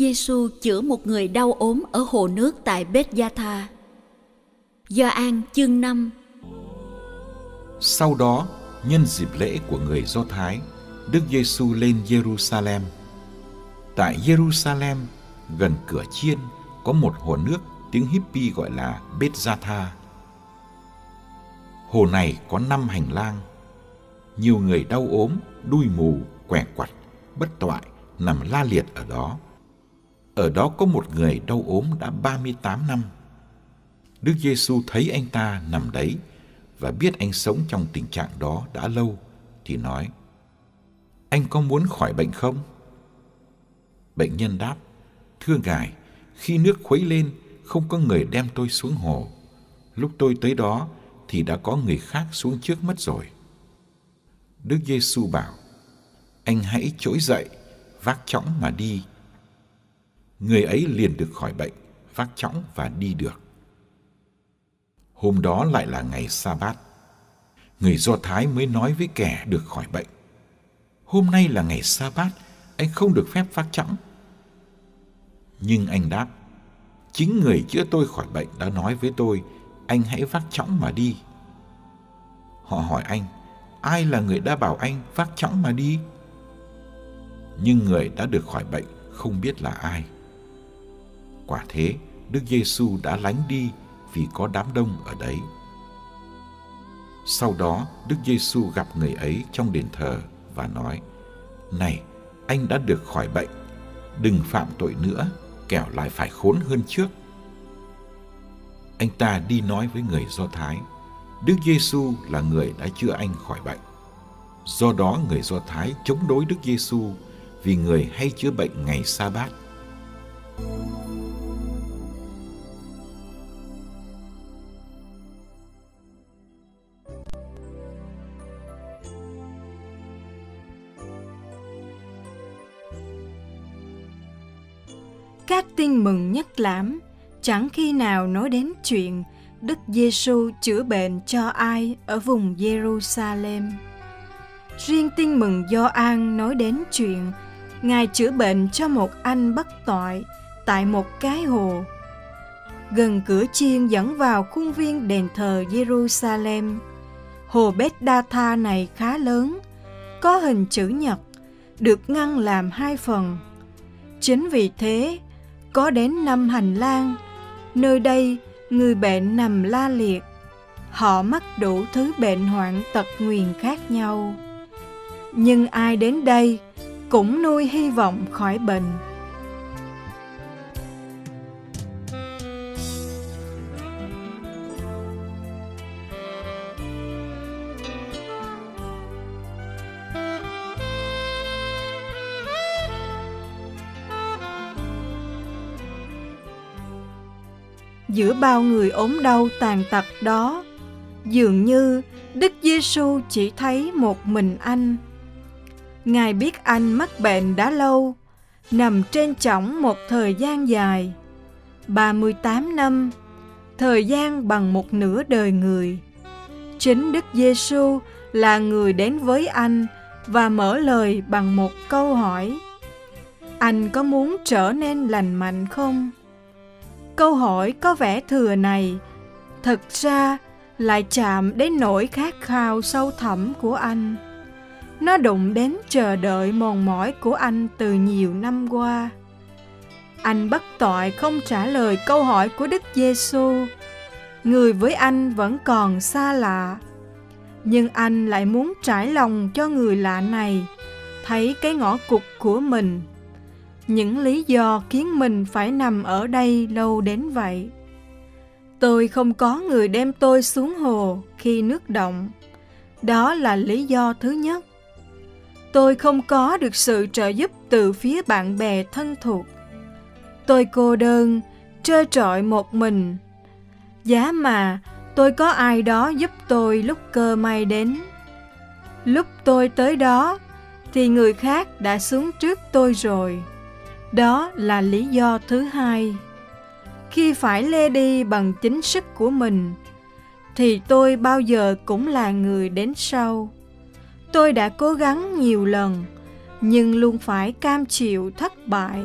Giêsu chữa một người đau ốm ở hồ nước tại Bết Gia Tha. Do An chương 5 Sau đó, nhân dịp lễ của người Do Thái, Đức Giêsu lên Jerusalem. Tại Jerusalem, gần cửa chiên, có một hồ nước tiếng Hippie gọi là Bết Gia Tha. Hồ này có năm hành lang. Nhiều người đau ốm, đuôi mù, quẻ quặt, bất toại nằm la liệt ở đó. Ở đó có một người đau ốm đã 38 năm. Đức Giêsu thấy anh ta nằm đấy và biết anh sống trong tình trạng đó đã lâu thì nói: "Anh có muốn khỏi bệnh không?" Bệnh nhân đáp: "Thưa ngài, khi nước khuấy lên không có người đem tôi xuống hồ. Lúc tôi tới đó thì đã có người khác xuống trước mất rồi." Đức Giêsu bảo: "Anh hãy trỗi dậy, vác chõng mà đi." Người ấy liền được khỏi bệnh, vác chõng và đi được. Hôm đó lại là ngày sa bát. Người Do Thái mới nói với kẻ được khỏi bệnh. Hôm nay là ngày sa bát, anh không được phép vác chõng. Nhưng anh đáp, chính người chữa tôi khỏi bệnh đã nói với tôi, anh hãy vác chõng mà đi. Họ hỏi anh, ai là người đã bảo anh vác chõng mà đi? Nhưng người đã được khỏi bệnh không biết là ai. Quả thế, Đức Giêsu đã lánh đi vì có đám đông ở đấy. Sau đó, Đức Giêsu gặp người ấy trong đền thờ và nói: "Này, anh đã được khỏi bệnh, đừng phạm tội nữa, kẻo lại phải khốn hơn trước." Anh ta đi nói với người Do Thái: Đức Giêsu là người đã chữa anh khỏi bệnh. Do đó người Do Thái chống đối Đức Giêsu vì người hay chữa bệnh ngày sa bát. Các tin mừng nhất lãm chẳng khi nào nói đến chuyện Đức Giêsu chữa bệnh cho ai ở vùng Jerusalem. Riêng tin mừng Do An nói đến chuyện Ngài chữa bệnh cho một anh bất tội tại một cái hồ. Gần cửa chiên dẫn vào khuôn viên đền thờ Jerusalem. Hồ Beth Đa Tha này khá lớn, có hình chữ nhật, được ngăn làm hai phần. Chính vì thế, có đến năm hành lang. Nơi đây, người bệnh nằm la liệt. Họ mắc đủ thứ bệnh hoạn tật nguyền khác nhau. Nhưng ai đến đây cũng nuôi hy vọng khỏi bệnh. Giữa bao người ốm đau tàn tật đó. Dường như đức giêsu chỉ thấy một mình anh. Ngài biết anh mắc bệnh đã lâu, nằm trên chõng một thời gian dài. 38 năm, thời gian bằng một nửa đời người. Chính đức giêsu là người đến với anh và mở lời bằng một câu hỏi. Anh có muốn trở nên lành mạnh không? Câu hỏi có vẻ thừa này thật ra lại chạm đến nỗi khát khao sâu thẳm của anh nó đụng đến chờ đợi mòn mỏi của anh từ nhiều năm qua Anh bất tội không trả lời câu hỏi của Đức Giêsu. Người với anh vẫn còn xa lạ. Nhưng anh lại muốn trải lòng cho người lạ này, thấy cái ngõ cụt của mình. Những lý do khiến mình phải nằm ở đây lâu đến vậy. Tôi không có người đem tôi xuống hồ khi nước động. Đó là lý do thứ nhất. Tôi không có được sự trợ giúp từ phía bạn bè thân thuộc. Tôi cô đơn, trơ trọi một mình. Giá mà tôi có ai đó giúp tôi lúc cơ may đến. Lúc tôi tới đó thì người khác đã xuống trước tôi rồi. Đó là lý do thứ hai. Khi phải lê đi bằng chính sức của mình, thì tôi bao giờ cũng là người đến sau. Tôi đã cố gắng nhiều lần, nhưng luôn phải cam chịu thất bại.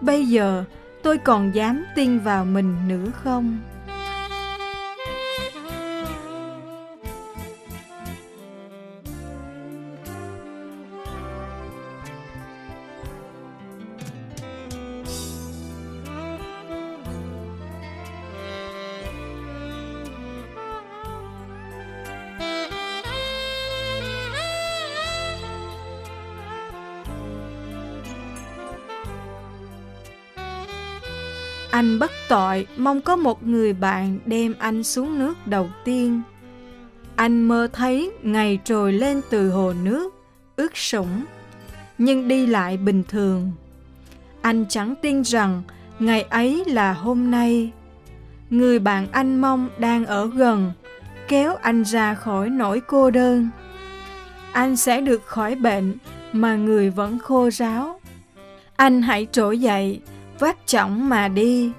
Bây giờ tôi còn dám tin vào mình nữa không? Anh bất tội mong có một người bạn đem anh xuống nước đầu tiên. Anh mơ thấy ngày trồi lên từ hồ nước, ướt sũng, nhưng đi lại bình thường. Anh chẳng tin rằng ngày ấy là hôm nay. Người bạn anh mong đang ở gần, kéo anh ra khỏi nỗi cô đơn. Anh sẽ được khỏi bệnh mà người vẫn khô ráo. Anh hãy trỗi dậy vác trọng mà đi.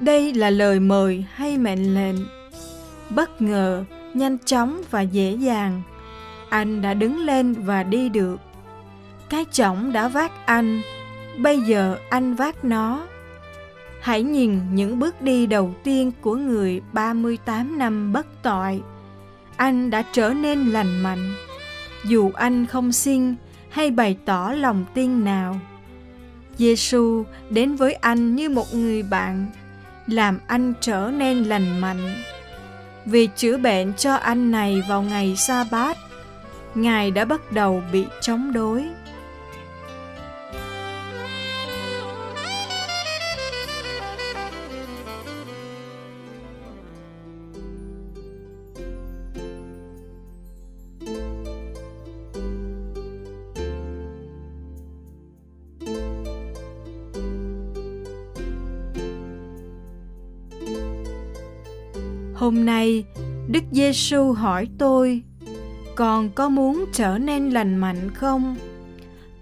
Đây là lời mời hay mệnh lệnh. Bất ngờ, nhanh chóng và dễ dàng, anh đã đứng lên và đi được. Cái trọng đã vác anh, bây giờ anh vác nó. Hãy nhìn những bước đi đầu tiên của người 38 năm bất tội. Anh đã trở nên lành mạnh. Dù anh không xin hay bày tỏ lòng tin nào, Giêsu đến với anh như một người bạn, làm anh trở nên lành mạnh. Vì chữa bệnh cho anh này vào ngày sa bát, Ngài đã bắt đầu bị chống đối. Hôm nay, Đức Giêsu hỏi tôi, con có muốn trở nên lành mạnh không?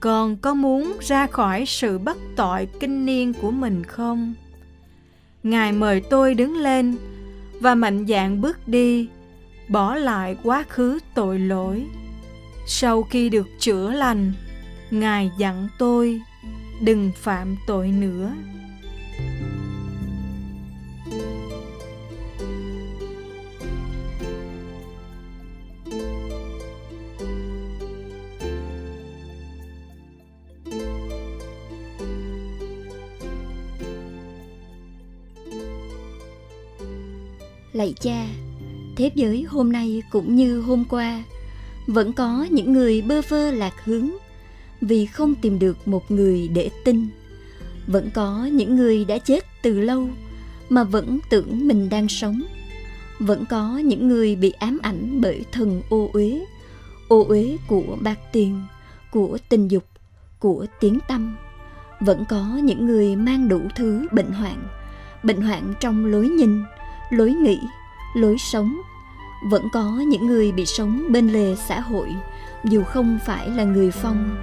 Con có muốn ra khỏi sự bất tội kinh niên của mình không? Ngài mời tôi đứng lên và mạnh dạn bước đi, bỏ lại quá khứ tội lỗi. Sau khi được chữa lành, Ngài dặn tôi đừng phạm tội nữa. Lạy cha, thế giới hôm nay cũng như hôm qua, vẫn có những người bơ vơ lạc hướng vì không tìm được một người để tin. Vẫn có những người đã chết từ lâu mà vẫn tưởng mình đang sống. Vẫn có những người bị ám ảnh bởi thần ô uế, ô uế của bạc tiền, của tình dục, của tiếng tâm. Vẫn có những người mang đủ thứ bệnh hoạn, bệnh hoạn trong lối nhìn, lối nghĩ, lối sống. Vẫn có những người bị sống bên lề xã hội, dù không phải là người phong.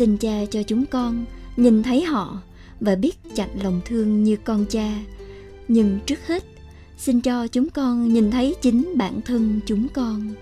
Xin cha cho chúng con, nhìn thấy họ và biết chặt lòng thương như con cha. Nhưng trước hết, xin cho chúng con nhìn thấy chính bản thân chúng con.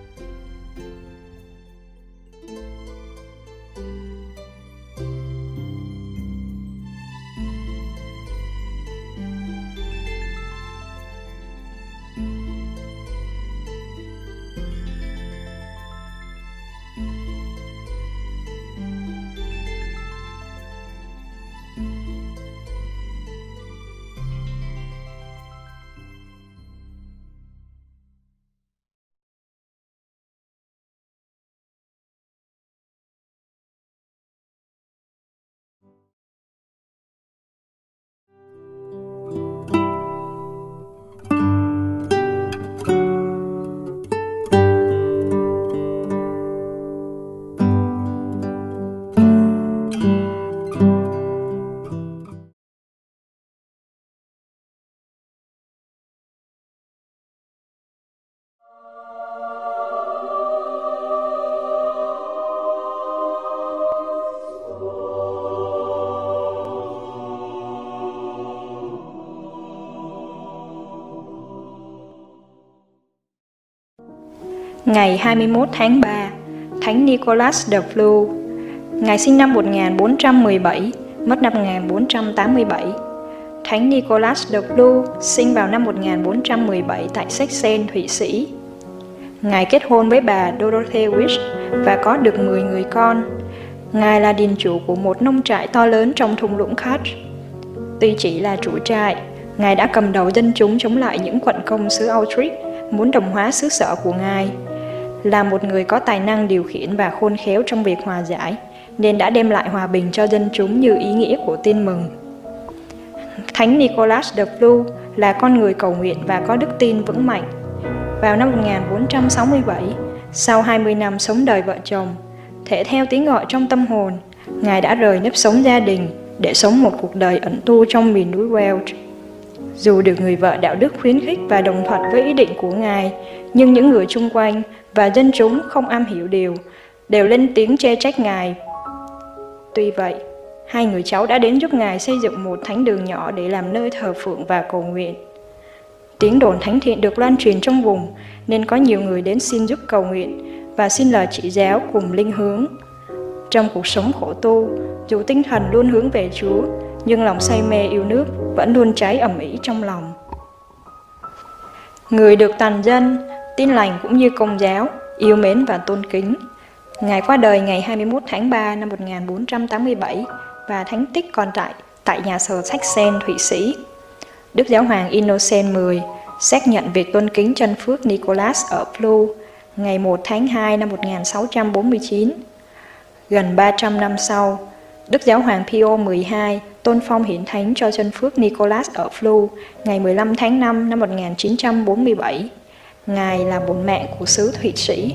Ngày 21 tháng 3, Thánh Nicholas de Flu. Ngài sinh năm 1417, mất năm 1487. Thánh Nicholas de Flu sinh vào năm 1417 tại Sachsen, Thụy Sĩ. Ngài kết hôn với bà Dorothy Wish và có được 10 người con. Ngài là điền chủ của một nông trại to lớn trong thung lũng Kach. Tuy chỉ là chủ trại, Ngài đã cầm đầu dân chúng chống lại những quận công xứ Autrich muốn đồng hóa xứ sở của Ngài là một người có tài năng điều khiển và khôn khéo trong việc hòa giải, nên đã đem lại hòa bình cho dân chúng như ý nghĩa của tin mừng. Thánh Nicholas de Flu là con người cầu nguyện và có đức tin vững mạnh. Vào năm 1467, sau 20 năm sống đời vợ chồng, thể theo tiếng gọi trong tâm hồn, Ngài đã rời nếp sống gia đình để sống một cuộc đời ẩn tu trong miền núi Welsh. Dù được người vợ đạo đức khuyến khích và đồng thuận với ý định của Ngài, nhưng những người chung quanh và dân chúng không am hiểu điều, đều lên tiếng chê trách Ngài. Tuy vậy, hai người cháu đã đến giúp Ngài xây dựng một thánh đường nhỏ để làm nơi thờ phượng và cầu nguyện. Tiếng đồn thánh thiện được lan truyền trong vùng, nên có nhiều người đến xin giúp cầu nguyện và xin lời chỉ giáo cùng linh hướng. Trong cuộc sống khổ tu, dù tinh thần luôn hướng về Chúa, nhưng lòng say mê yêu nước vẫn luôn cháy ẩm ĩ trong lòng. Người được tàn dân tin lành cũng như công giáo, yêu mến và tôn kính. Ngài qua đời ngày 21 tháng 3 năm 1487 và thánh tích còn tại tại nhà thờ Saxen, Thụy Sĩ. Đức Giáo hoàng Innocent X xác nhận việc tôn kính chân phước Nicholas ở Flu ngày 1 tháng 2 năm 1649. Gần 300 năm sau, Đức Giáo hoàng Pio XII tôn phong hiển thánh cho chân phước Nicholas ở Flu ngày 15 tháng 5 năm 1947. Ngài là bổn mẹ của xứ Thụy Sĩ.